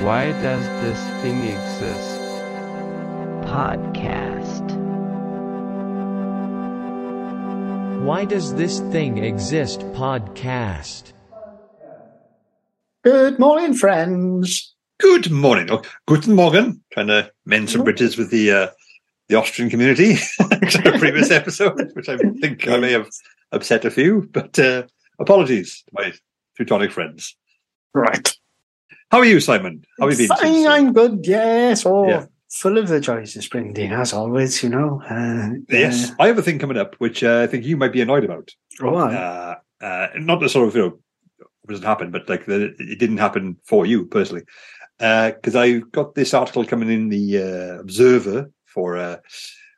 Why does this thing exist? Podcast. Why does this thing exist? Podcast. Good morning, friends. Good morning. Oh, guten Morgen. Trying to mend some bridges with the uh, the Austrian community. to a previous episode, which I think I may have upset a few, but uh, apologies to my Teutonic friends. Right. How are you, Simon? How have you been? Fine, uh, I'm good. Yes. Oh, Yeah. full of the joys of spring, Dean, as always, you know. Uh, yes, I have a thing coming up which uh, I think you might be annoyed about. Uh, right. Uh, uh, not the sort of you know it doesn't happen, but like the, it didn't happen for you personally. Because I got this article coming in the uh, Observer for uh,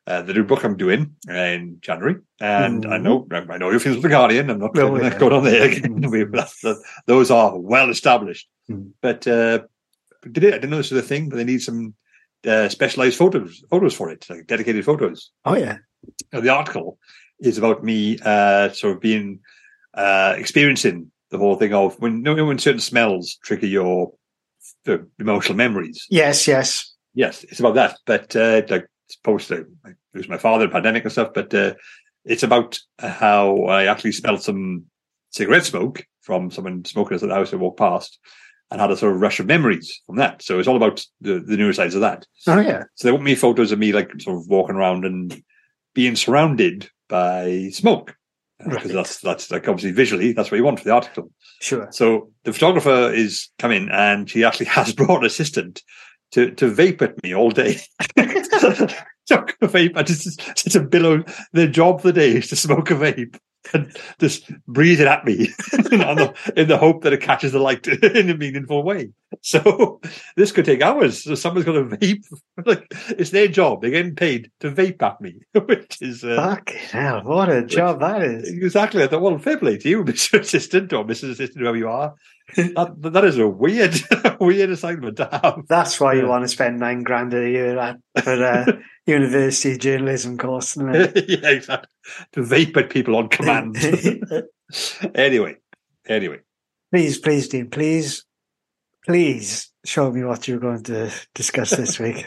uh, the new book I'm doing in January, and I know I know your feelings with the Guardian. I'm not Oh, going yeah. to go on there again. We- that- that- those are well established, Mm. but uh, did it? I didn't know this was a thing, but they need some uh, specialized photos photos for it, like dedicated photos. oh, yeah. Now, the article is about me uh, sort of being uh, experiencing the whole thing of when when certain smells trigger your uh, emotional memories. Yes, yes. Yes, it's about that. But uh, like supposed to like, lose my father, pandemic and stuff. But uh, it's about how I actually smelled some cigarette smoke from someone smoking at the house I walked past, and had a sort of rush of memories from that. So it's all about the, the neuroscience of that. Oh, yeah. So they want me photos of me like sort of walking around and being surrounded by smoke. Because Right. that's that's like obviously visually that's what you want for the article. Sure. So the photographer is coming and she actually has brought an assistant to to vape at me all day. Smoke a vape and just it's a billow. Their job for the day is to smoke a vape and just breathe it at me the, in the hope that it catches the light in a meaningful way. So this could take hours. So someone's got to vape. Like it's their job. They're getting paid to vape at me, which is uh, Fucking hell. What a job that is. Exactly. I thought, well, fair play to you, Mr. Assistant or Mrs. Assistant, whoever you are. That, that is a weird, weird assignment to have. That's why you Yeah. want to spend nine grand a year at for a university journalism course, yeah, exactly. To vape at people on command. anyway, anyway. please, please, Dean, please, please show me what you're going to discuss this week.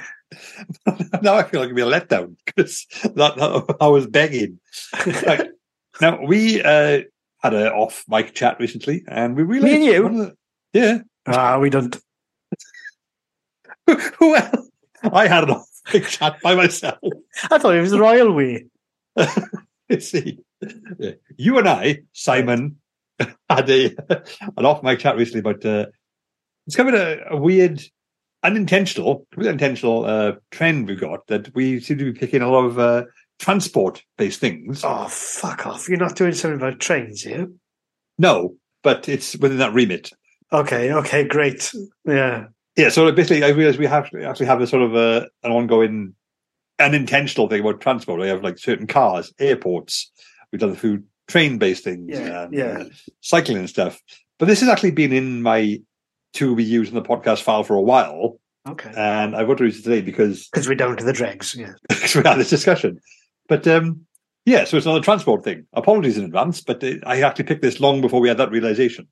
now I feel like it'd be a letdown because that, that- I was begging. Right. now we uh, had an off mic chat recently, and we really Me and you? the- yeah. Ah, we don't. well, I had an off mic chat by myself. I thought it was the royal way. See. You and I, Simon, had a an off mic chat recently about uh, it's kind of a, a weird, unintentional, unintentional uh, trend we've got that we seem to be picking a lot of uh, transport based things. Oh, fuck off. You're not doing something about trains, you? No, but it's within that remit. Okay, okay, great. Yeah. Yeah, so basically, I realize we have to actually have a sort of a, an ongoing, unintentional thing about transport. We have like certain cars, airports. We've done a few train-based things, Yeah, and, yeah. uh, cycling and stuff. But this has actually been in my to be used in the podcast file for a while, Okay. and I want to use it today because Because we're down to the dregs. Yeah. because we had this discussion. But um, yeah, so it's another transport thing. Apologies in advance, but I actually picked this long before we had that realization.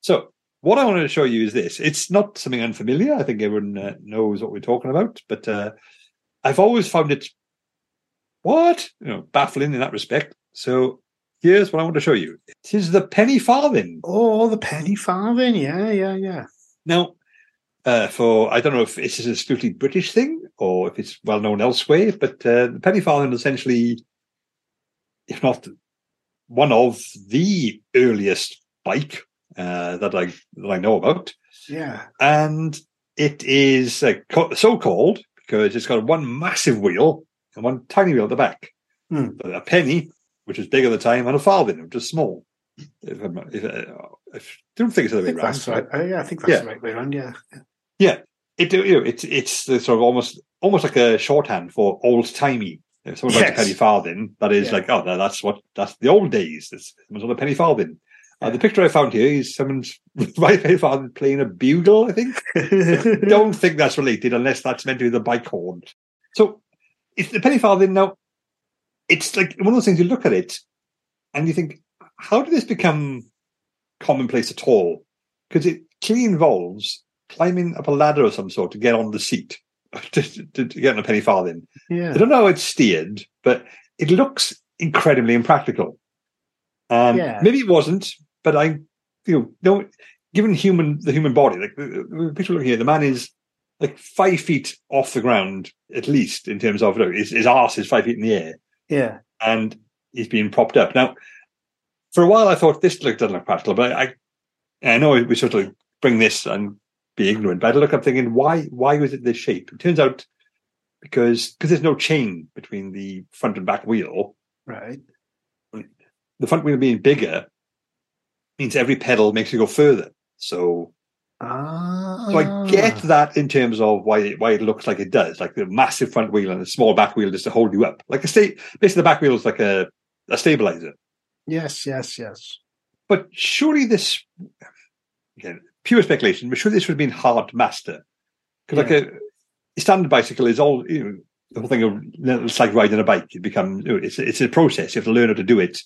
So what I wanted to show you is this. It's not something unfamiliar. I think everyone uh, knows what we're talking about, but uh, I've always found it what you know baffling in that respect. So here's what I want to show you. It is the penny farthing. Oh, the penny farthing. Yeah, yeah, yeah. Now, uh, for I don't know if this is a strictly British thing or if it's well known elsewhere, but uh, the penny farthing is essentially, if not one of the earliest bike uh, that I that I know about, Yeah. and it is uh, co- so called because it's got one massive wheel and one tiny wheel at the back. Hmm. A penny, which is big at the time, and a farthing, which is small. If, I'm- if, uh, if, I don't think it's the I way around. right. Uh, yeah, I think that's Yeah. the right way around. Yeah. Yeah, it you know, it's it's the sort of almost almost like a shorthand for old timey. If someone writes a penny farthing, that is Yeah. like oh, no, that's what that's the old days. It's someone's on a penny farthing. Uh, the picture I found here is someone's right penny farthing playing a bugle. I think. Don't think that's related unless that's meant to be the bike horn. So it's the penny farthing now. It's like one of those things you look at it and you think, how did this become commonplace at all? Because it clearly involves climbing up a ladder of some sort to get on the seat to, to, to get on a penny farthing. Yeah. I don't know how it's steered, but it looks incredibly impractical. Um, Yeah. Maybe it wasn't, but I, you know, no, given human the human body, like the, picture looking here, the man is like five feet off the ground at least in terms of look, his, his arse is five feet in the air, Yeah. and he's being propped up. Now, for a while, I thought this look doesn't look practical, but I, I know we sort of bring this and be ignorant, but I look I'm thinking, why, why was it this shape? It turns out because because there's no chain between the front and back wheel. Right. The front wheel being bigger means every pedal makes you go further. So, Ah. so I get that in terms of why it, why it looks like it does, like the massive front wheel and the small back wheel just to hold you up. Like a state, basically the back wheel is like a, a stabilizer. Yes, yes, yes. But surely this, again, pure speculation, but surely this would have been hard to master. Because like a, standard bicycle is all, you know, the whole thing of, it's like riding a bike. It becomes, it's, it's a process. You have to learn how to do it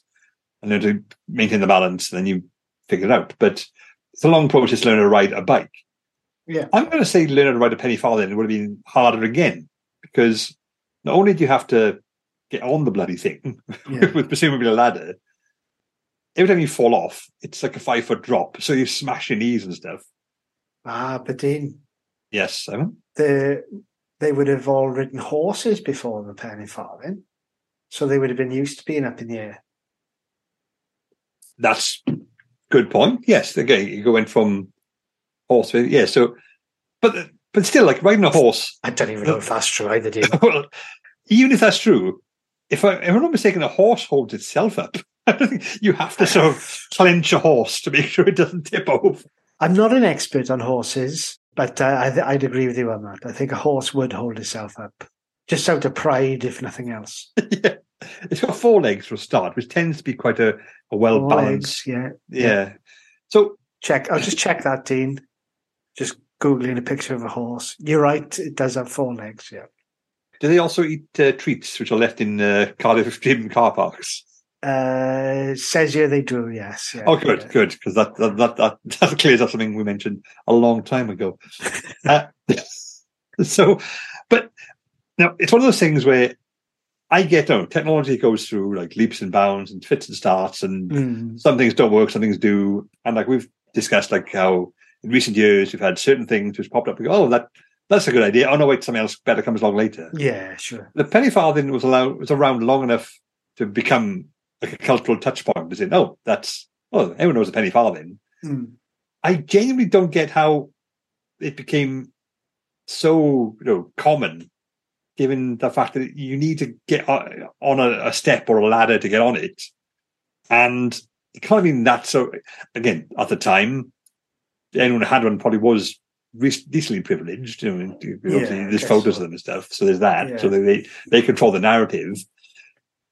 and learn to maintain the balance, and then you figure it out. But it's a long process to learn how to ride a bike. Yeah. I'm going to say learn how to ride a penny farthing it would have been harder again because not only do you have to get on the bloody thing Yeah. with presumably a ladder, every time you fall off, it's like a five foot drop. So you smash your knees and stuff. Ah, but then Yes, Simon. the they would have all ridden horses before the penny farthing, so they would have been used to being up in the air. That's good point. Yes, again, you go in from horse. Yeah, so, but but still, like riding a horse. I don't even know if that's true either. Dean. well, even if that's true, if, I, if I'm not mistaken, a horse holds itself up. I think you have to sort of clench a horse to make sure it doesn't tip over. I'm not an expert on horses, but uh, I, I'd agree with you on that. I think a horse would hold itself up, just out of pride, if nothing else. yeah. It's got four legs for a start, which tends to be quite a, a well balanced. legs, yeah. Yeah. So Check. I'll just check that, Dean. Just googling a picture of a horse. You're right. It does have four legs. Yeah. do they also eat uh, treats which are left in uh, Cardiff gym car parks? Uh, says here they do. Yes. Yeah, Oh, good, yeah. good, because that, that that that that clears up something we mentioned a long time ago. uh, so, but now it's one of those things where I get oh, technology goes through like leaps and bounds and fits and starts, and Mm, some things don't work, some things do, and like we've discussed, like how in recent years we've had certain things which popped up. We go, oh, that that's a good idea. Oh no, wait, something else better comes along later. yeah. Sure. The penny farthing was allowed was around long enough to become like a cultural touch point. To say, no, that's well, everyone knows a penny farthing. Mm. I genuinely don't get how it became so you know common, given the fact that you need to get on a, a step or a ladder to get on it, and it can't have been that so. Again, at the time, anyone who had one probably was re- decently privileged. You know, obviously I there's photos so. of them and stuff, so there's that. Yeah. So they, they they control the narrative.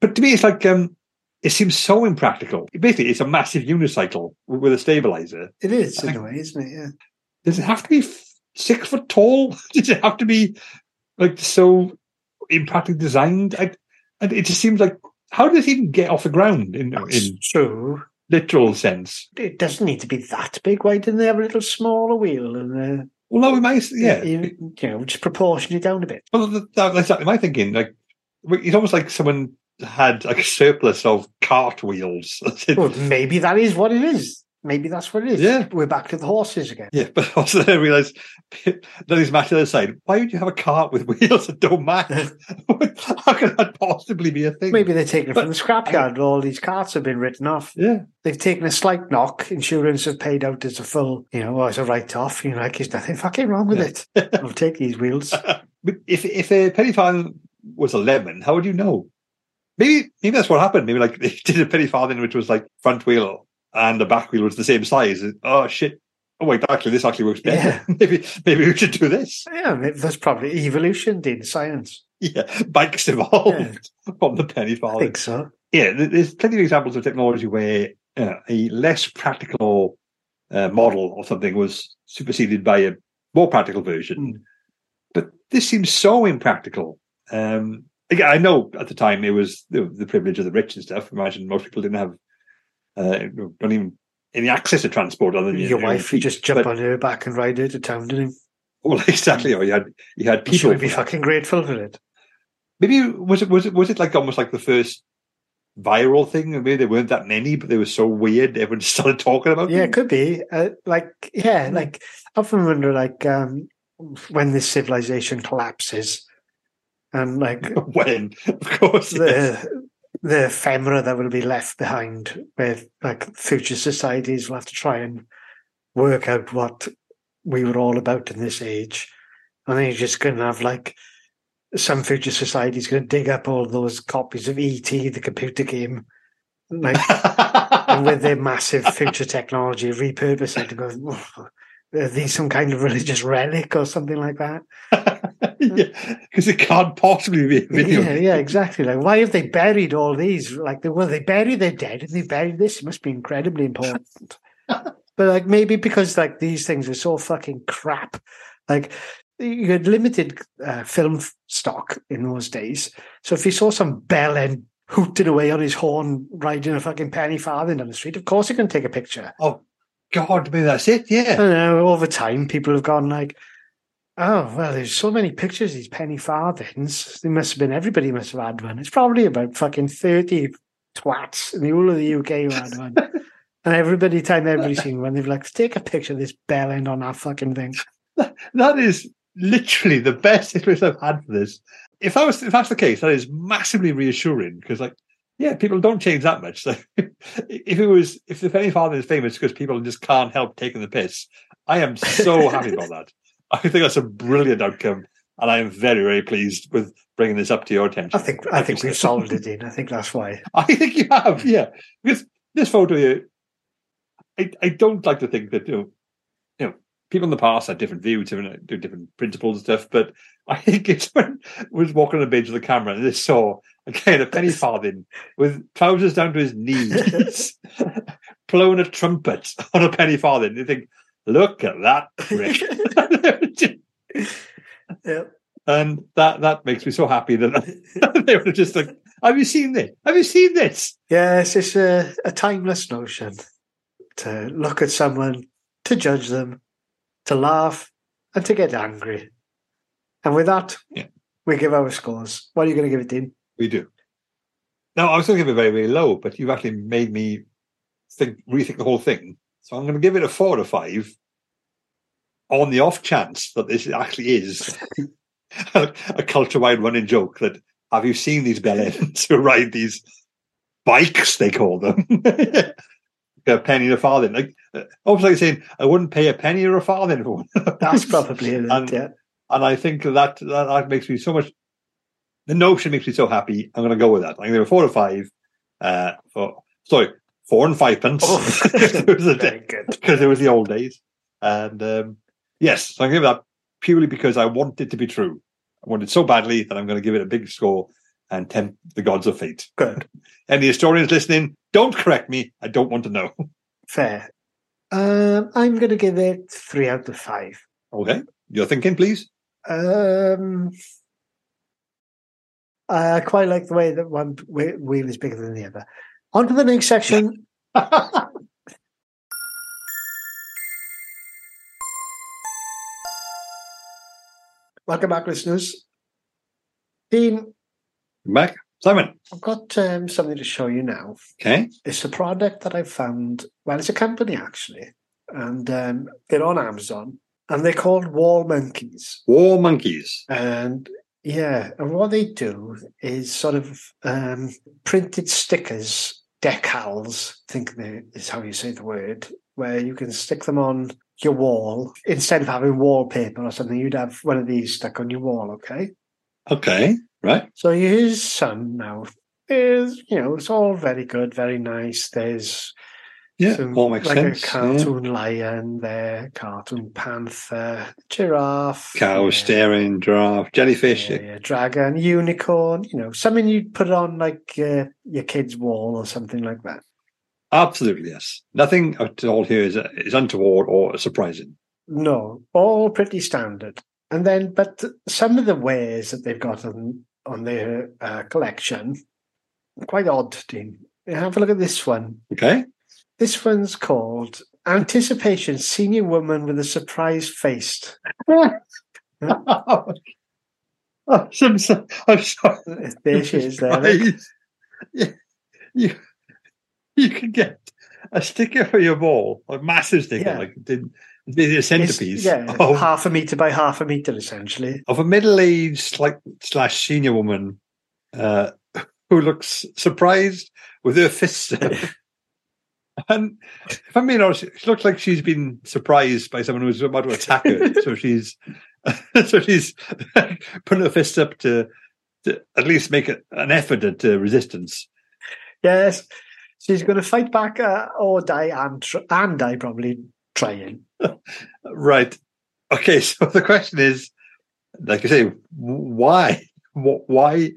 But to me, it's like um, it seems so impractical. Basically, it's a massive unicycle with a stabilizer. It is in a way, isn't it? Yeah. Does it have to be six foot tall? Does it have to be like so impractically designed? I, and it just seems like how does it even get off the ground in in true. literal sense? It doesn't need to be that big. Why didn't they have a little smaller wheel and uh, Well, no, we might, yeah. you, you know, just proportion it down a bit? Well, that, that's exactly my thinking. Like it's almost like someone had a surplus of cart wheels. Well, maybe that is what it is. Maybe that's what it is. Yeah. We're back to the horses again. Yeah, but also then I realised that is match the other side. Why would you have a cart with wheels that don't match? How can that possibly be a thing? Maybe they're taking it But- from the scrapyard. All these carts have been written off. Yeah. They've taken a slight knock. Insurance have paid out as a full, you know, as a write off. You know, like, there's nothing fucking wrong with Yeah. it. I'll take these wheels. But if if a penny farthing was a lemon, how would you know? Maybe maybe that's what happened. Maybe like they did a penny farthing which was like front wheel and the back wheel was the same size. Oh shit. Oh wait, actually this actually works better. maybe maybe we should do this. Yeah, that's probably evolution, in science. Yeah. Bikes evolved from the penny I farthing. think so. yeah, there's plenty of examples of technology where uh, a less practical uh, model or something was superseded by a more practical version. Mm. But this seems so impractical. Um, again, I know at the time it was the, the privilege of the rich and stuff. Imagine most people didn't have, uh, don't even any access to transport other than Your wife, you just jump But- on her back and ride her to town, didn't you? Well, exactly. Or you had you had She people. would be fucking grateful for it. Maybe was it was it was it like almost like the first viral thing? Maybe there weren't that many, but they were so weird. Everyone started talking about. It Yeah, them. it could be. Uh, like, yeah, like I often wonder, like, um, when this civilization collapses, and like when of course. the the ephemera that will be left behind, where like future societies will have to try and work out what we were all about in this age, and then you're just going to have like some future society's going to dig up all those copies of ET, the computer game, like and with their massive future technology, repurpose it and go, "Oh, are these some kind of religious relic or something like that? because it can't possibly be a video. Yeah, yeah, exactly. Like, why have they buried all these? Like, they, well, they buried their dead and they buried this. It must be incredibly important. but like, maybe because like these things are so fucking crap. Like, you had limited uh, film stock in those days. So if you saw some bell bellend hooting away on his horn, riding a fucking penny farthing down the street, of course you can take a picture. Oh God, maybe that's it. Yeah. I know over time people have gone like, oh well, there's so many pictures of these penny farthings. There must have been everybody must have had one. It's probably about fucking thirty twats in the whole of the UK who had one. and everybody time every single one, they've like take a picture of this bell end on that fucking thing. That is literally the best experience I've had for this. If that was if that's the case, that is massively reassuring because like yeah, people don't change that much. So if it was if the Penny farthing is famous because people just can't help taking the piss, I am so happy about that. I think that's a brilliant outcome, and I am very very pleased with bringing this up to your attention. I think I think we've solved it in. I think that's why. I think you have, yeah. Because this photo here, I, I don't like to think that you know, you know, people in the past had different views, different uh, different principles and stuff. But I think it's when I was walking on the bench with the camera and just saw again a penny farthing with trousers down to his knees, blowing a trumpet on a penny farthing. You think, look at that prick. Yeah. And that that makes me so happy that they were just like, "Have you seen this? Have you seen this?" Yes, it's a, a timeless notion to look at someone, to judge them, to laugh, and to get angry. And with that, Yeah. we give our scores. What are you going to give it, Dean? We do. Now, I was going to give it very, very low, but you've actually made me think, rethink the whole thing. So I'm going to give it a four to five on the off chance that this actually is a, a culture-wide running joke that have you seen these bellends who ride these bikes, they call them? a penny and a farthing. Like, uh, almost like saying, I wouldn't pay a penny or a farthing for one. That's probably it. And- yeah. And I think that, that that makes me so much. The notion makes me so happy. I'm going to go with that. I'm going to give it four to five. Uh, for sorry, four and five pence. Oh, It was a day- good. because it was the old days. And um, yes, so I give that purely because I want it to be true. I want it so badly that I'm going to give it a big score and tempt the gods of fate. Good. Any historians listening, don't correct me. I don't want to know. Fair. Um, I'm going to give it three out of five. Okay, you're thinking, please. Um, I quite like the way that one wheel is bigger than the other. On to the next section. Welcome back, listeners. Dean, Back, Simon. I've got um, something to show you now. Okay, It's a product that I found. Well, it's a company actually, and um, they're on Amazon, and they're called Wall Monkeys. Wall Monkeys. And yeah, and what they do is sort of um, printed stickers, decals. I think is how you say the word, where you can stick them on your wall instead of having wallpaper or something. You'd have one of these stuck on your wall. Okay. Okay, right. So here's some now. There's, you know, it's all very good, very nice. There's Yeah, some, all makes like sense. a yeah. cartoon lion there, cartoon panther, giraffe, Cow, yeah, staring, giraffe, jellyfish. yeah, yeah, dragon, unicorn. You know, something you'd put on like uh, your kid's wall or something like that. Absolutely, yes. Nothing at all here is, is untoward or surprising. No, all pretty standard. And then, but some of the wares that they've got on on their uh, collection, quite odd. Dean. Have a look at this one. Okay. This one's called Anticipation Senior Woman with a Surprised Face. oh, I'm, so, I'm sorry. There she is there. You, you, can get a sticker for your ball, a massive sticker, Yeah. like the, the It's- centerpiece yeah, of, half a meter by half a meter, essentially. of a middle-aged like slash senior woman uh, who looks surprised with her fists up. and if I'm being honest, she looks like she's been surprised by someone who's about to attack her. so she's so she's putting her fists up to, to at least make an effort at uh, resistance. Yes, she's going to fight back uh, or die and tr- and die probably trying. Right. Okay. So the question is, like I say, why? Wh- Why?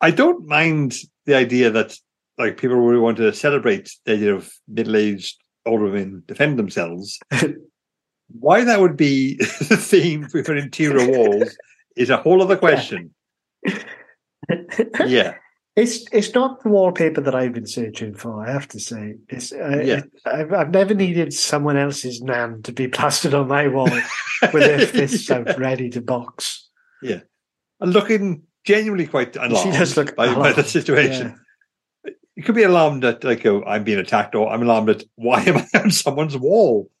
I don't mind the idea that like people really want to celebrate the idea of middle-aged older women defend themselves. why that would be the theme for interior walls is a whole other question. Yeah. It's it's not the wallpaper that I've been searching for. I have to say, it's uh, Yeah. it- I've, I've never needed someone else's nan to be plastered on my wall with her fists out, ready to box. Yeah, and looking genuinely quite alarmed She does look by, by the situation. You could be alarmed at like oh, I'm being attacked, or I'm alarmed at why am I on someone's wall?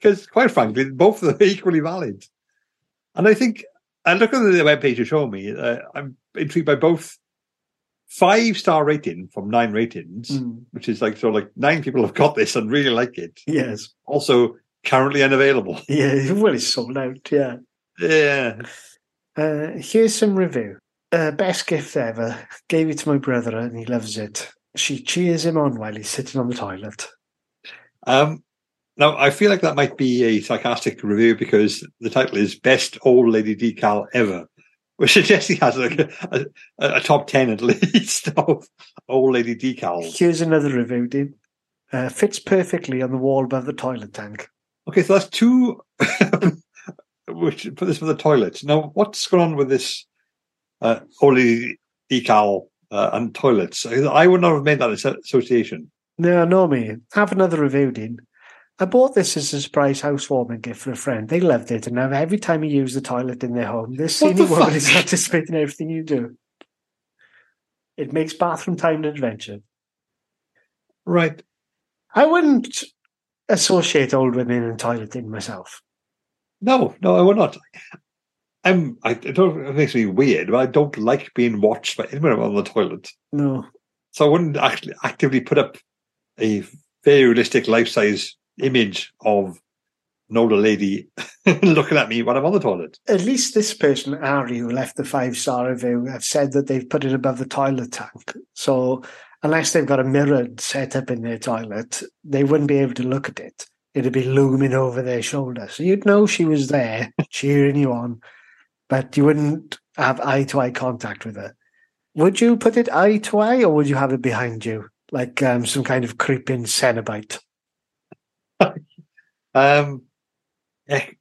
Because quite frankly, both of them are equally valid. And I think I look at the webpage you show me. Uh, I'm intrigued by both five star rating from nine ratings, Mm, which is like so like nine people have got this and really like it. yes, Also currently unavailable. yeah. Well, it's sold out. Yeah. Yeah. Uh, here's some review. Uh, best gift ever. Gave it to my brother and he loves it. She cheers him on while he's sitting on the toilet. Um, now, I feel like that might be a sarcastic review because the title is Best Old Lady Decal Ever, which suggests he has like a, a, a top 10 at least of old lady decals. Here's another review, Dean. Uh, fits perfectly on the wall above the toilet tank. Okay, so that's two, which put this for the toilet. Now, what's going on with this uh, lady decal uh, and toilets? I would not have made that association. No, no, me. Have another review, Dean. I bought this as a surprise housewarming gift for a friend. They loved it, and now every time you use the toilet in their home, this senior the woman is anticipating everything you do. It makes bathroom time an adventure. Right. I wouldn't associate old women and toileting myself. No, no, I would not. I'm. I don't. It makes me weird, but I don't like being watched by anyone on the toilet. No. So I wouldn't actually actively put up a very realistic life size image of an older lady looking at me when I'm on the toilet. At least this person, Ari, who left the five star review, have said that they've put it above the toilet tank. So unless they've got a mirrored setup in their toilet, they wouldn't be able to look at it. It'd be looming over their shoulder. So you'd know she was there cheering you on, but you wouldn't have eye to eye contact with it. Would you put it eye to eye or would you have it behind you? Like um, some kind of creeping Cenobite. Um,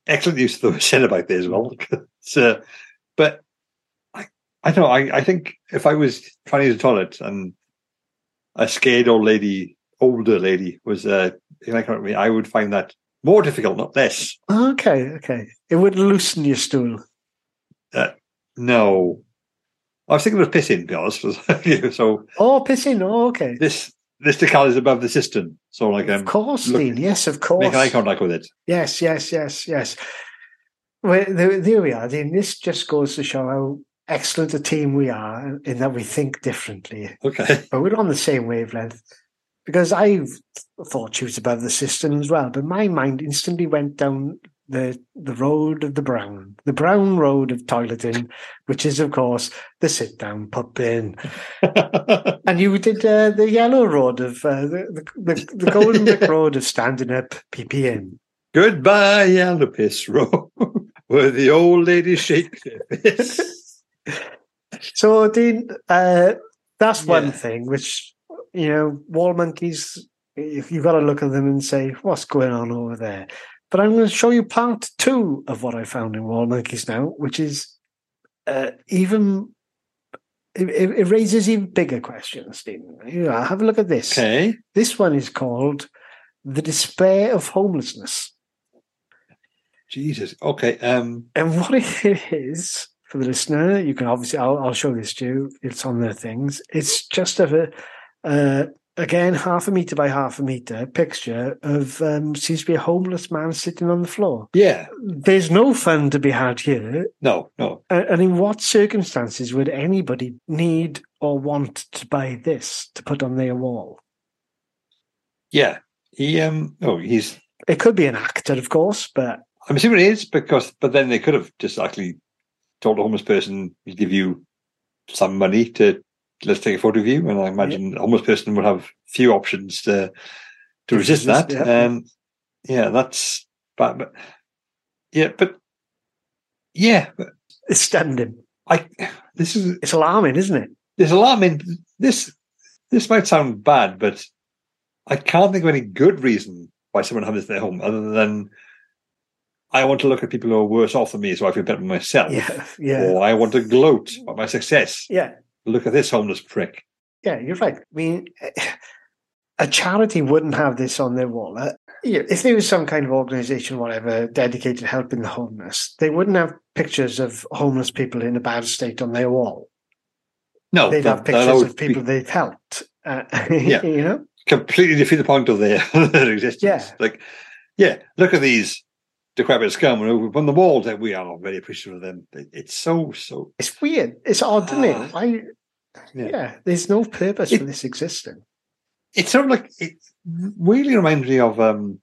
excellent use of the word Cenobite there as well. so, but I, I don't know. I, I think if I was trying to use a toilet and a scared old lady, older lady was uh, in front of me, I would find that more difficult, not less. Okay, okay. It would loosen your stool. Uh, no. I was thinking of pissing, to be honest. so Oh, pissing. Oh, okay. this this decal is above the cistern. So like Of um, course, look- Dean. Yes, of course. making eye contact with it. Yes, yes, yes, yes. Well, there, there we are. Dean. This just goes to show how excellent a team we are in that we think differently, Okay. but we're on the same wavelength. Because I thought she was above the cistern as well, but my mind instantly went down the the road of the brown, the brown road of toileting, which is of course the sit down pop in. And you did uh, the yellow road of uh, the, the the the golden brick road of standing up, PPN. Goodbye, yellow piss road, where the old lady shakes. So, Dean, uh, that's one Yeah. thing which, you know, wall monkeys, you- you've got to look at them and say, what's going on over there? But I'm going to show you part two of what I found in wall monkeys now, which is uh, even it, it raises even bigger questions, Stephen. You know, have a look at this. Okay. This one is called "The Despair of Homelessness," Jesus. Okay. Um. and what it is for the listener, you can obviously I'll, I'll show this to you. It's on the things. It's just of a uh, again half a meter by half a meter picture of um, seems to be a homeless man sitting on the floor. Yeah. There's no fun to be had here. No. No. And in what circumstances would anybody need or want to buy this to put on their wall? Yeah. He. Um. Oh, he's. It could be an actor, of course, but I'm assuming it is because, but then they could have just actually told a homeless person, "We'll give you some money to let's take a photo of you." And I imagine a homeless person would have few options to to resist that. yeah. And yeah, that's but, but yeah, but yeah, but it's him. I this is It's alarming, isn't it? there's a lot. This this might sound bad, but I can't think of any good reason why someone has this in their home other than I want to look at people who are worse off than me, so I feel better myself. Yeah, yeah, Or I want to gloat about my success. yeah, Look at this homeless prick. yeah. You're right. I mean, a charity wouldn't have this on their wall. Uh, if there was some kind of organization, whatever, dedicated to helping the homeless, they wouldn't have pictures of homeless people in a bad state on their wall. No, They'd have pictures of people be they've helped. Uh, Yeah. you know. completely defeat the point of their, their existence. Yeah. Like, yeah, look at these decrepit scum on the walls. that We are not very appreciative of them. It- It's so so. It's weird. It's odd, isn't Ah. it? Why? Yeah. Yeah. there's no purpose It- for this existing. it's sort of like it really reminds me of um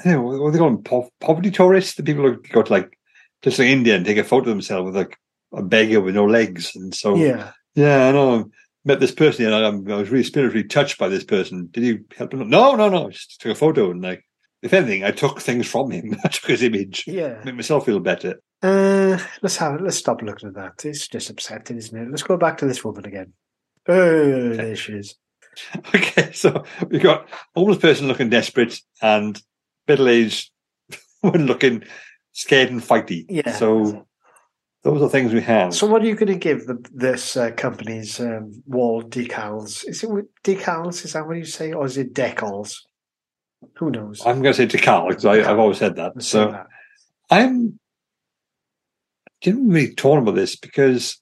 I don't know what they call them po- poverty tourists the people who go to like just like India and take a photo of themselves with like a beggar with no legs and so Yeah, yeah I know I met this person and I, I was really spiritually touched by this person did you help him no no no just took a photo and like if anything I took things from him I took his image yeah. Make myself feel better Uh, let's have it. let's stop looking at that. It's just upsetting, isn't it? Let's go back to this woman again. Oh, there she is. okay so we've got homeless person looking desperate and middle aged one looking scared and fighty Yeah. so those are things we have So, what are you going to give the, this uh, company's um, wall decals? Is it decals? Is that what you say, or is it decals? Who knows? I'm going to say decal because I, I've always said that. Let's So that. I'm genuinely torn about this because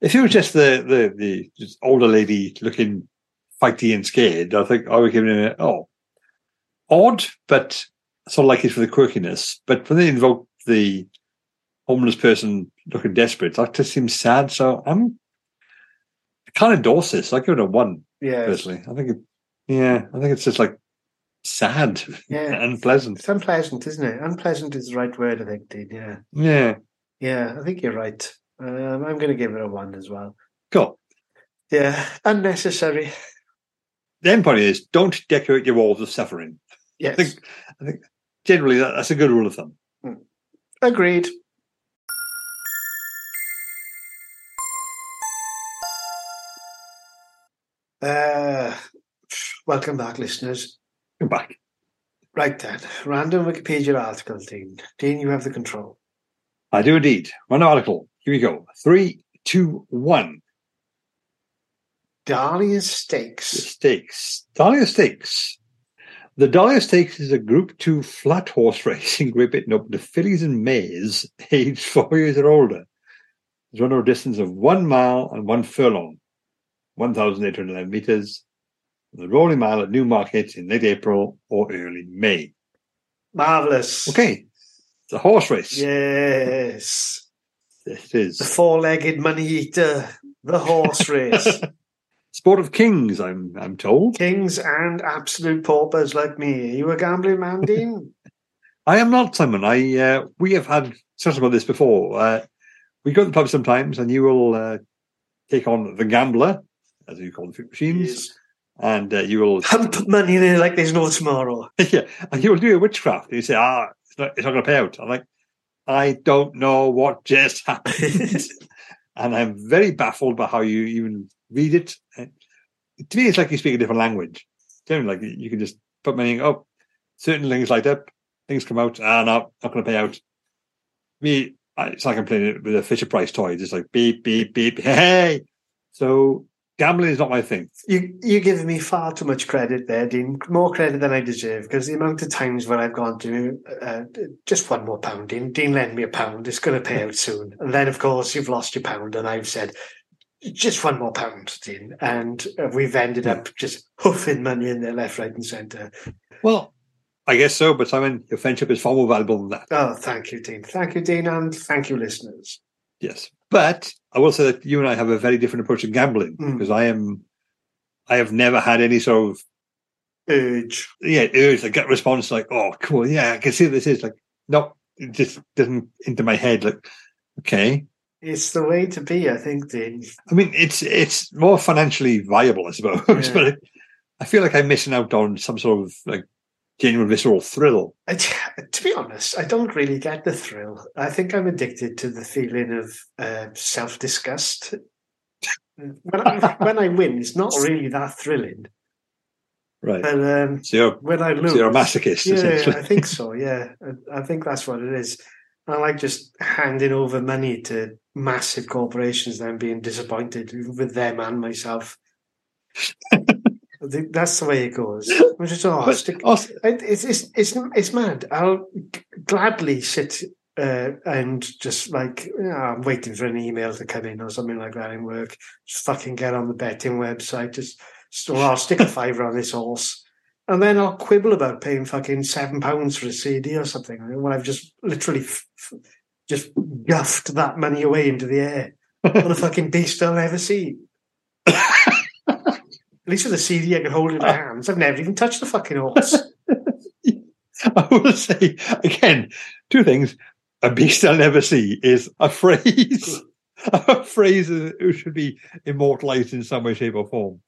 if it was just the the the just older lady looking fighty and scared, I think I would give it a oh odd, but sort of like it for the quirkiness. But when they invoke the homeless person looking desperate, that just seems sad. So I'm I can't endorse this. I give it a one Yeah, personally. I think it, yeah, I think it's just like sad yeah. unpleasant. It's unpleasant, isn't it? Unpleasant is the right word, I think, Dean. Yeah, Yeah, yeah. I think you're right. Um, I'm going to give it a one as well. cool. Yeah, unnecessary. The end point is don't decorate your walls with suffering. Yes, I think, I think generally that, that's a good rule of thumb. agreed. Uh, welcome back, listeners. Go back. Right then, random Wikipedia article, Dean. Dean, you have the control. I do indeed. One article. Here we go. Three, two, one. Dahlia Stakes. Stakes. Dahlia Stakes. The Dahlia Stakes is a Group 2 flat horse racing ribbon open to fillies and mares aged four years or older. It's run over a distance of one mile and one furlong, 1,811 meters. The Rowley Mile at Newmarket in late April or early May. Marvelous. Okay. The horse race. Yes. It is. The four legged money eater. The horse race. Sport of kings, I'm I'm told. Kings and absolute paupers like me. Are you a gambling man, Dean? I am not, Simon. I uh, we have had discussions about this before. Uh, we go to the pub sometimes, and you will uh, take on the gambler, as you call the fruit machines, Yes. And uh, you will Pump money in it like there's no tomorrow. yeah, and you will do a witchcraft. And you say, ah, it's not, it's not going to pay out. I'm like, I don't know what just happened, and I'm very baffled by how you even read it. And to me, it's like you speak a different language. Generally, like you can just put money up, certain things light up, things come out. Ah, no, not going to pay out. Me, it's like I'm playing it with a Fisher Price toy. It's like beep, beep, beep. Hey. So gambling is not my thing. You you're giving me far too much credit there, Dean. More credit than I deserve because the amount of times where I've gone to uh, just one more pound, Dean. Dean lend me a pound. It's going to pay out soon. And then of course you've lost your pound, and I've said just one more pound, Dean. And uh, we've ended up just hoofing money in there, left, right, and centre. Well, I guess so, but Simon, your friendship is far more valuable than that. Oh, thank you, Dean. Thank you, Dean, and thank you, listeners. Yes. But I will say that you and I have a very different approach to gambling Mm. because I am, I have never had any sort of, Urge. yeah, urge, like gut response like, oh, cool. Yeah, I can see what this is. Like, no, it just doesn't into my head. Like, okay. It's the way to be, I think, Dean. I mean, it's, it's more financially viable, I suppose, Yeah. but I feel like I'm missing out on some sort of like genuine visceral thrill. I, to be honest, I don't really get the thrill. I think I'm addicted to the feeling of uh, self disgust. When I, when I win, it's not really that thrilling. Right. But um, So you're, when I lose, so you're a masochist, yeah, essentially. I think so. Yeah, I, I think that's what it is. I like just handing over money to massive corporations, then being disappointed with them and myself. That's the way it goes. I'm just oh, stick, also- it's it's it's it's mad. I'll g- gladly sit uh, and just like you know, I'm waiting for an email to come in or something like that in work. Just fucking get on the betting website. Just so I'll stick a fiver on this horse, and then I'll quibble about paying fucking seven pounds for a CD or something when I've just literally f- f- just guffed that money away into the air on a fucking beast I'll never see. At least with a CD I can hold in my hands. I've never even touched the fucking horse. I will say again, two things. A beast I'll never see is a phrase. a phrase that should be immortalized in some way, shape, or form.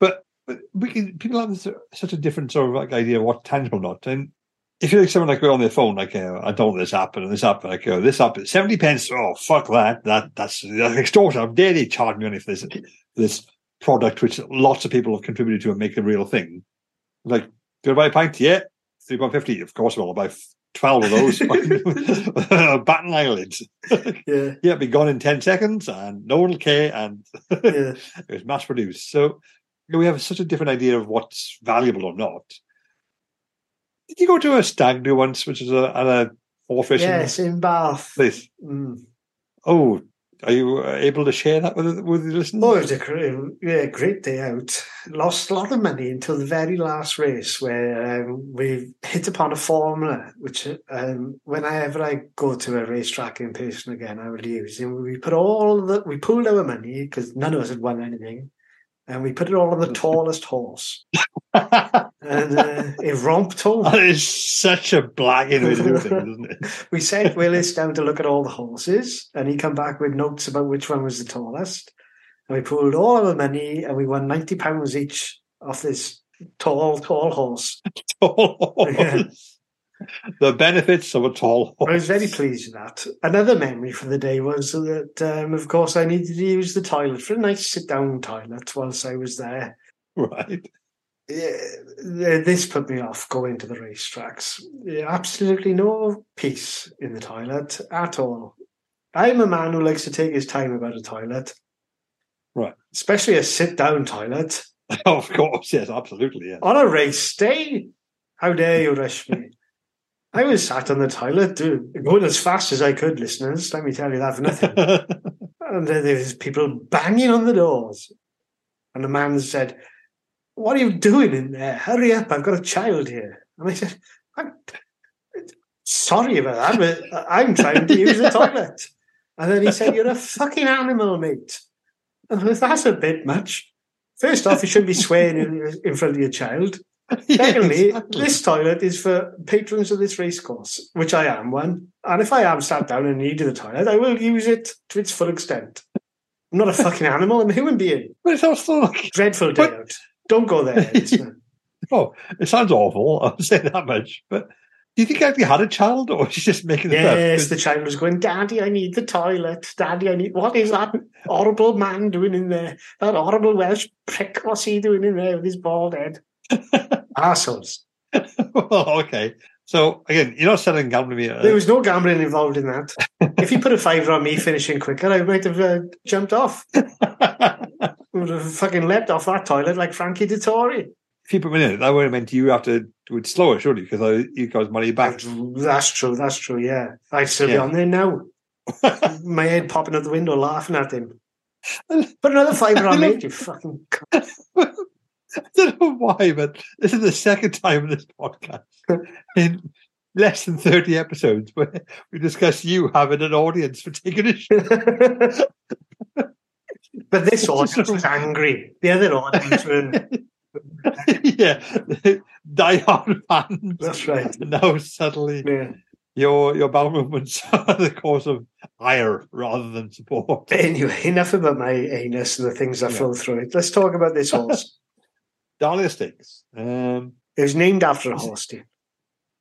But, but we can people have this, such a different sort of like idea of what tangible not. And if you like someone like go on their phone, like uh, I don't want this app and this app, like this app is seventy pence. Oh fuck that! That that's, that's extortion. How dare they charge me money for this this product which lots of people have contributed to and make a real thing? Like, do you buy a pint? Yeah, three pound fifty. Of course, well, I'll buy twelve of those. Batten eyelids. yeah, Yeah, be gone in ten seconds, and no one will care, and yeah. it was mass produced. So you know, we have such a different idea of what's valuable or not. Did you go to a stag do once, which is a, a racing Yes, in Bath. place? Mm. Oh, are you uh, able to share that with with the listeners? Oh, it was a great, yeah, great day out. Lost a lot of money until the very last race where um, we hit upon a formula, which um, whenever I go to a racetrack in person again, I will use. And we put all the, we pooled our money because none of us had won anything. And we put it all on the tallest horse. And uh, it romped home. that is such a black way to do things, isn't it? we sent Willis down to look at all the horses, and he come back with notes about which one was the tallest. And we pooled all our money, and we won ninety pounds each off this tall, tall horse. Tall horse. The benefits of a tall I was very pleased with that. Another memory for the day was that, um, of course, I needed to use the toilet for a nice sit-down toilet whilst I was there. Right. Yeah, this put me off going to the racetracks. Absolutely no peace in the toilet at all. I'm a man who likes to take his time about a toilet. Right. Especially a sit down toilet. of course, yes, absolutely, yeah. On a race day, how dare you rush me? I was sat on the toilet, dude, going as fast as I could, listeners. Let me tell you that for nothing. and there was people banging on the doors. And the man said, What are you doing in there? Hurry up, I've got a child here. And I said, I'm sorry about that, but I'm trying to use the toilet. And then he said, You're a fucking animal, mate. And I was, That's a bit much. First off, you shouldn't be swearing in, in front of your child. Secondly, this toilet is for patrons of this racecourse, which I am one. And if I am sat down and need the toilet, I will use it to its full extent. I'm not a fucking animal, I'm a human being. But it's also like, Dreadful day But- out. Don't go there. Uh, oh, it sounds awful. I'll say that much. But do you think I actually had a child, or was she just making it yes, up? the child was going, Daddy, I need the toilet. Daddy, I need. What is that horrible man doing in there? That horrible Welsh prick. What's he doing in there with his bald head? Arseholes. well, okay. So again, you're not selling gambling here. There was no gambling involved in that. if you put a fiver on me finishing quicker, I might have uh, jumped off. would have fucking leapt off that toilet like Frankie Dettori. if you put me in it, that would have meant you have to do it slower, surely, because I, you guys money back. That's true. That's true. Yeah, I'd still be on there now. My head popping out the window, laughing at him. Put another fiver on me, you fucking. I don't know why, but this is the second time in this podcast in less than 30 episodes where we discuss you having an audience for taking a shit. but this audience was angry. The other audience were. yeah, die-hard fans. That's right. And now suddenly Yeah. your your bowel movements are the cause of ire rather than support. Anyway, enough about my anus and the things I Yeah. flow through it. Let's talk about this horse. Dahlia Stakes. Um, it was named after a horse, Dean.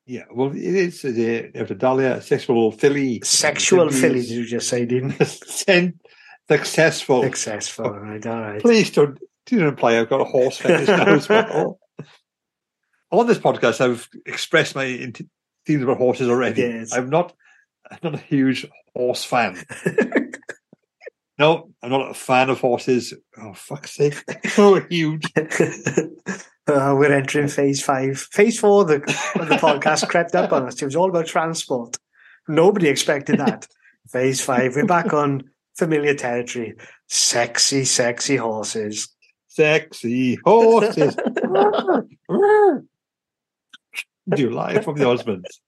yeah, well, it is uh, after Dahlia, sexual filly. Sexual filly, did you just say? Sen- successful. Successful. All right, all right. Please don't, do not play. I've got a horse fetish now as well. On this podcast, I've expressed my int- feelings about horses already. Yes. I'm not, I'm not a huge horse fan. no, I'm not a fan of horses. Oh, fuck's sake. So huge. Uh, we're entering phase five. Phase four, the, the podcast crept up on us. It was all about transport. Nobody expected that. phase five, we're back on familiar territory. Sexy, sexy horses. Sexy horses. Do you lie from the husbands?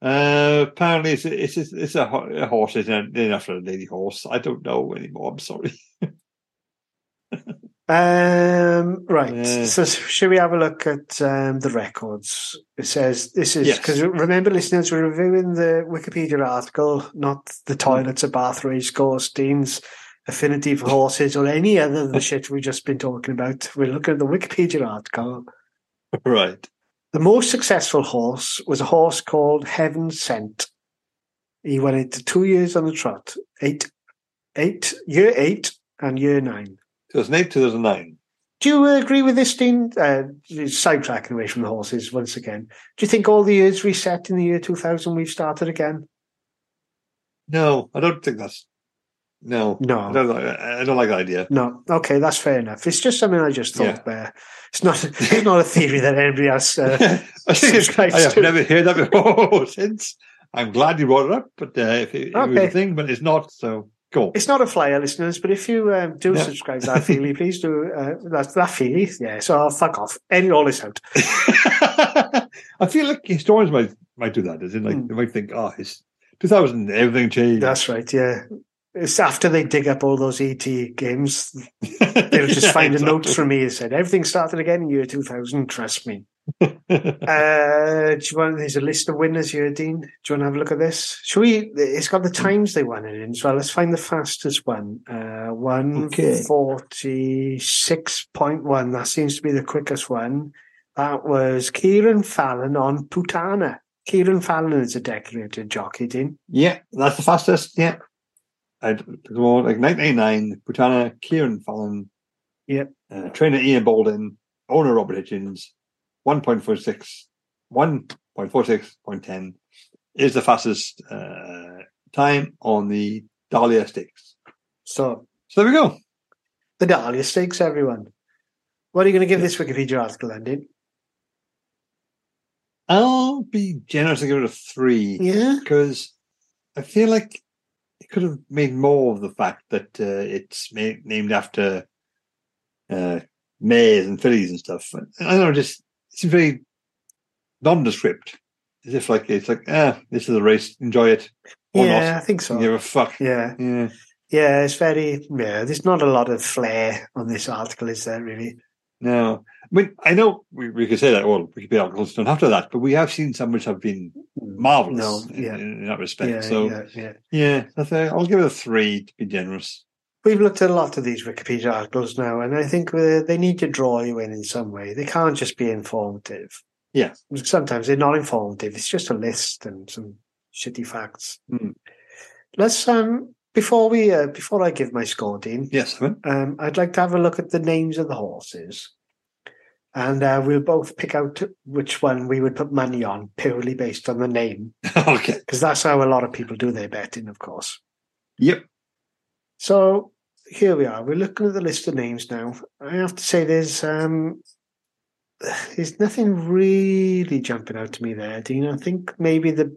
Uh, apparently, it's a, it's a, it's a, a horse. It's named after a lady horse. I don't know anymore. I'm sorry. Um, right. Yeah. So, should we have a look at um, the records? It says this is Yes. because remember, listeners, we're reviewing the Wikipedia article, not the toilets at Bath Race Course, Dean's affinity for horses, or any other of the shit we've just been talking about. We're looking at the Wikipedia article. right. The most successful horse was a horse called Heaven Sent. He went into two years on the trot, eight, eight, year eight and year nine. 2008, 2009. Do you agree with this, Dean? Uh, sidetracking away from the horses once again. Do you think all the years reset in the year 2000, we've started again? No, I don't think that's. No, I No. don't. Like, I don't like that idea. No. Okay, that's fair enough. It's just something I just thought Yeah. there. It's not it's not a theory that anybody else... Uh, I, think it's- subscribes I have to. never heard that before since. I'm glad you brought it up, but uh, if it, it was a thing, but it's not. So go. it's not a flyer, listeners, but if you um, do Yeah. subscribe to that feely, please do. Uh, that, that feely, yeah, so I'll fuck off. Any all this out. I feel like historians might might do that. As in, like Hmm. they might think, oh, it's 2000, everything changed. That's right, yeah. It's after they dig up all those ET games, they'll just Yeah, find a note from me that said, everything started again in year 2000, trust me. Uh, do you want? There's a list of winners here, Dean. Do you want to have a look at this? Should we? It's got the times they won it in as well. Let's find the fastest one. Uh, one Okay. forty six point one. That seems to be the quickest one. That was Kieren Fallon on Putana. Kieren Fallon is a decorated jockey, Dean. yeah, that's the fastest. Yeah, I'd go like 1989. Putana, Kieren Fallon, Yep. uh, trainer Ian Balding, owner Robert Hitchins, 1.46, 1.46.10 is the fastest uh, time on the Dahlia Stakes. So So there we go. the Dahlia Stakes, everyone. What are you going to give this Wikipedia article, Dean? I'll be generous and give it a three. Yeah. because I feel like it could have made more of the fact that uh, it's ma- named after uh, mares and fillies and stuff. I don't know, just it's very nondescript. As if like it's like, ah, this is a race, enjoy it or yeah, not. I think so. Give a fuck. Yeah. Yeah, Yeah, it's very yeah. There's not a lot of flair on this article, is there? Really? No. I mean, I know we, we could say that. Well, Wikipedia articles don't have to that, but we have seen some which have been marvelous No, in, yeah. in, that respect. Yeah, so yeah, yeah. yeah, I'll give it a three to be generous. We've looked at a lot of these Wikipedia articles now, and I think they need to draw you in in some way. They can't just be informative. Yeah. Sometimes they're not informative. It's just a list and some shitty facts. Hmm. Let's um before we uh, before I give my score, Dean. Yes, Um, I'd like to have a look at the names of the horses. and uh, we'll both pick out which one we would put money on purely based on the name, okay. because that's how a lot of people do their betting, of course. Yep. So here we are. We're looking at the list of names now. I have to say, there's um, there's nothing really jumping out to me there, Dean. I think maybe the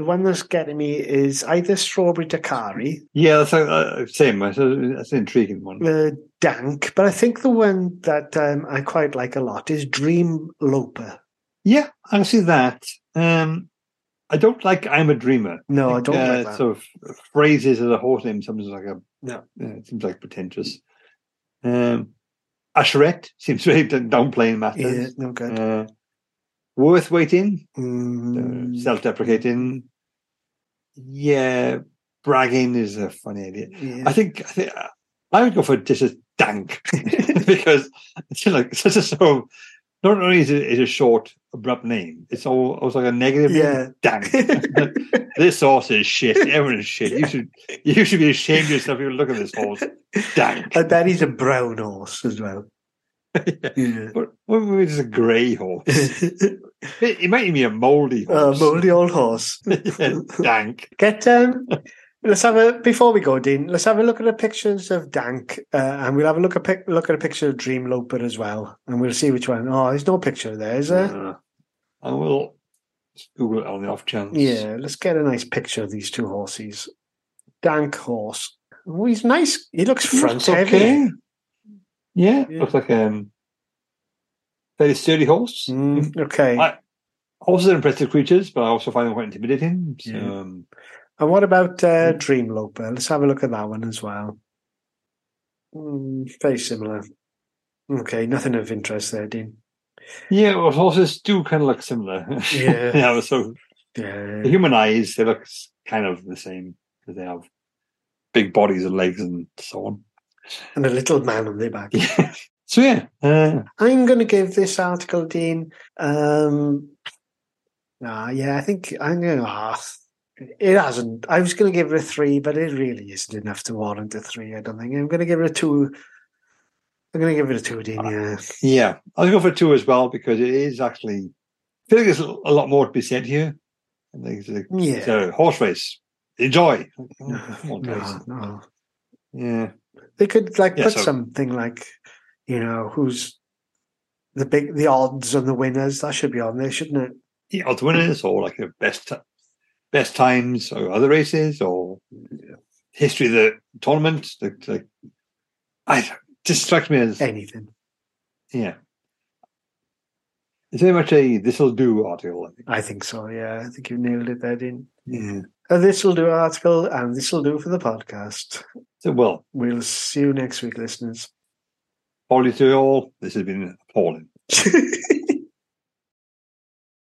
the one that's getting me is either Strawberrydaiquiri, Yeah, that's uh, same. That's, that's an intriguing one. uh, Dank, but I think the one that um, I quite like a lot is Dream Loper. Yeah, I see that. Um, I don't like "I'm a Dreamer." No, I don't uh, like that. Sort of phrases as a horse name seems like a No. uh, it seems like pretentious. Um, Asherette seems to be downplaying yeah, no good. Uh, worth waiting, uh, Mm, self-deprecating. Yeah, bragging is a funny idea. yeah. I think I think uh, I would go for this is dank because it's like such a so. Not only is it is a short, abrupt name, it's all also like a negative. name. Yeah. dank. this horse is shit. Everyone is shit. You should you should be ashamed of yourself if you look at this horse. Dank. I bet he's a brown horse as well. Yeah. But what if it's a grey horse? It, it might even be a mouldy a moldy old horse. Yeah, dank. Get um. Let's have a before we go, Dean. Let's have a look at the pictures of Dank, uh, and we'll have a look at pic, look at a picture of Dream Loper as well, and we'll see which one. Oh, there's no picture there, is there? Uh, I will Google it on the off chance. Yeah, let's get a nice picture of these two horses. Dank horse. Oh, he's nice. He looks front heavy. okay. Yeah, Yeah. looks like um very sturdy horse. Mm, okay. I- Horses are impressive creatures, but I also find them quite intimidating. So, Yeah. um, And what about uh, Dream Loper? Let's have a look at that one as well. Mm, very similar. Okay, nothing of interest there, Dean. yeah, well, horses do kind of look similar. Yeah. yeah. So Yeah. the human eyes, they look kind of the same because they have big bodies and legs and so on. And a little man on their back. Yeah. So yeah, uh, I'm going to give this article, Dean. Um, ah, yeah, I think I'm going to. Ah, it hasn't. I was going to give it a three, but it really isn't enough to warrant a three. I don't think. I'm going to give it a two. I'm going to give it a two, Dean. Yeah. yeah, I'll go for two as well because it is actually. I feel like there's a lot more to be said here. I think it's a, Yeah. it's a horse race. Enjoy. No, Come on, guys. no, no. Yeah. They could like Yeah, put so- something like, you know, who's the big the odds and the winners. That should be on there, shouldn't it? yeah, odds winners or like a best best times or other races or history of the tournament. Like, like I just strikes me as Anything. yeah. It's very much a this'll do article. I think. I think so. Yeah, I think you nailed it there, Dean. Yeah. This will do article, and this will do for the podcast. So well, We'll see you next week, listeners. To you all. This has been appalling.